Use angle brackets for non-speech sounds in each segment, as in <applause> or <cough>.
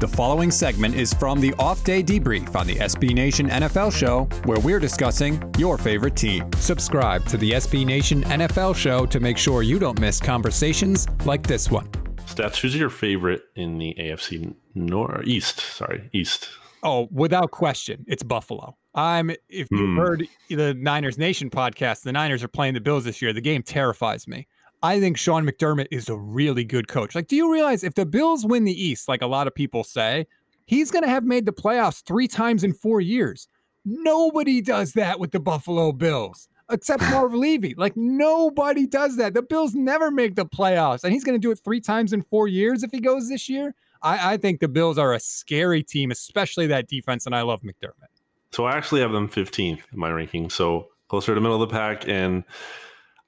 The following segment is from the off day debrief on the SB Nation NFL show, where we're discussing your favorite team. Subscribe to the SB Nation NFL show to make sure you don't miss conversations like this one. Stats, who's your favorite in the AFC North East? Sorry, East. Oh, without question, it's Buffalo. I'm if you Hmm. heard the Niners Nation podcast, the Niners are playing the Bills this year. The game terrifies me. I think Sean McDermott is a really good coach. Like, do you realize if the Bills win the East, like a lot of people say, he's going to have made the playoffs three times in four years? Nobody does that with the Buffalo Bills except <laughs> Marv Levy. Like, nobody does that. The Bills never make the playoffs, and he's going to do it three times in four years if he goes this year. I, I think the Bills are a scary team, especially that defense, and I love McDermott. So I actually have them 15th in my ranking, so closer to the middle of the pack. And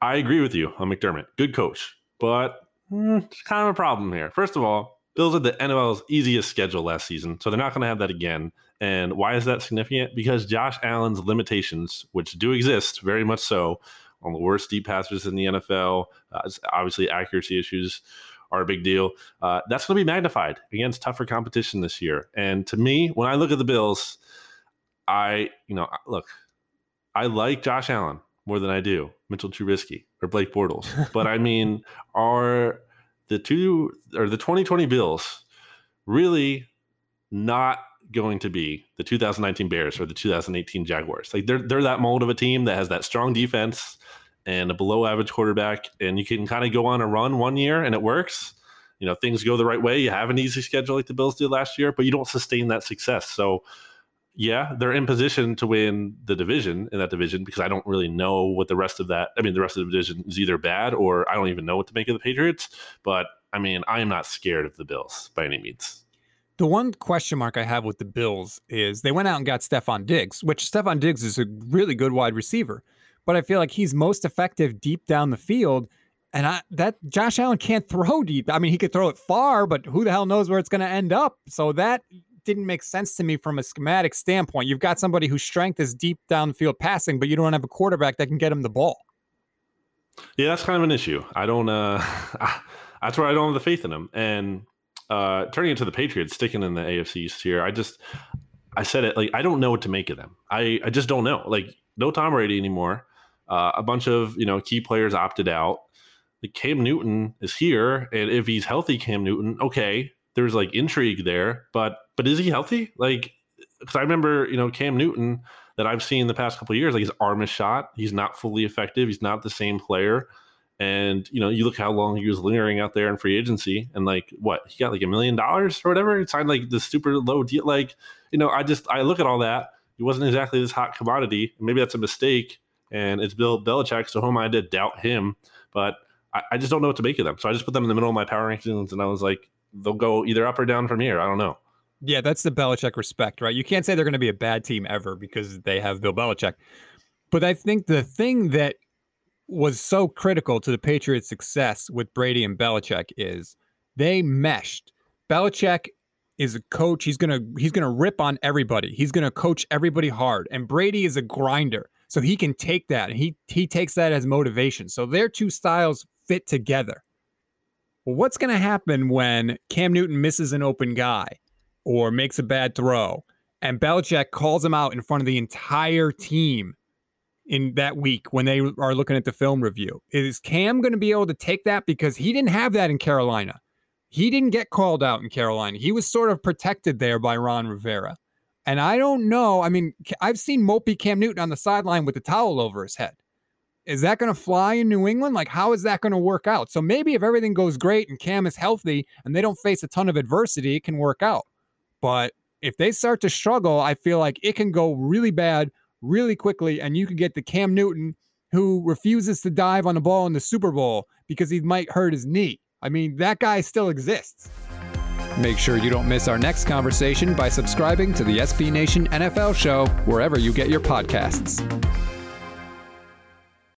I agree with you on McDermott. Good coach, but mm, it's kind of a problem here. First of all, Bills had the NFL's easiest schedule last season, so they're not going to have that again. And why is that significant? Because Josh Allen's limitations, which do exist very much so, on the worst deep passers in the NFL, uh, obviously accuracy issues are a big deal. Uh, that's going to be magnified against tougher competition this year. And to me, when I look at the Bills, I, you know, look, I like Josh Allen more than I do Mitchell Trubisky or Blake Bortles. <laughs> but I mean, are the two or the 2020 Bills really not going to be the 2019 Bears or the 2018 Jaguars? Like they're they're that mold of a team that has that strong defense and a below average quarterback, and you can kind of go on a run one year and it works. You know, things go the right way. You have an easy schedule like the Bills did last year, but you don't sustain that success. So yeah, they're in position to win the division in that division because I don't really know what the rest of that. I mean, the rest of the division is either bad or I don't even know what to make of the Patriots. But I mean, I am not scared of the Bills by any means. The one question mark I have with the Bills is they went out and got Stefon Diggs, which Stefon Diggs is a really good wide receiver, but I feel like he's most effective deep down the field. And I, that Josh Allen can't <laughs> throw deep. I mean, he could throw it far, but who the hell knows where it's going to end up? So that didn't make sense to me from a schematic standpoint. You've got somebody whose strength is deep downfield passing, but you don't have a quarterback that can get him the ball. Yeah, that's kind of an issue. I don't. uh <laughs> That's where I don't have the faith in him. And uh turning it to the Patriots, sticking in the AFC East here, I just, I said it like I don't know what to make of them. I I just don't know. Like no Tom Brady anymore. Uh, a bunch of you know key players opted out. Like Cam Newton is here, and if he's healthy, Cam Newton, okay, there's like intrigue there, but but is he healthy? Like, because I remember you know Cam Newton that I've seen the past couple years, like his arm is shot, he's not fully effective, he's not the same player, and you know you look how long he was lingering out there in free agency, and like what he got like a million dollars or whatever, it signed like the super low deal, like you know I just I look at all that, he wasn't exactly this hot commodity, maybe that's a mistake, and it's Bill Belichick, so whom I to doubt him, but I, I just don't know what to make of them, so I just put them in the middle of my power rankings, and I was like they'll go either up or down from here. I don't know. Yeah, that's the Belichick respect, right? You can't say they're going to be a bad team ever because they have Bill Belichick. But I think the thing that was so critical to the Patriots' success with Brady and Belichick is they meshed. Belichick is a coach. He's gonna he's gonna rip on everybody. He's gonna coach everybody hard. And Brady is a grinder, so he can take that and he he takes that as motivation. So their two styles fit together. Well, what's going to happen when Cam Newton misses an open guy or makes a bad throw and Belichick calls him out in front of the entire team in that week when they are looking at the film review? Is Cam going to be able to take that because he didn't have that in Carolina? He didn't get called out in Carolina. He was sort of protected there by Ron Rivera. And I don't know. I mean, I've seen mopey Cam Newton on the sideline with the towel over his head. Is that going to fly in New England? Like, how is that going to work out? So maybe if everything goes great and Cam is healthy and they don't face a ton of adversity, it can work out. But if they start to struggle, I feel like it can go really bad really quickly, and you could get the Cam Newton who refuses to dive on the ball in the Super Bowl because he might hurt his knee. I mean, that guy still exists. Make sure you don't miss our next conversation by subscribing to the SB Nation NFL show wherever you get your podcasts.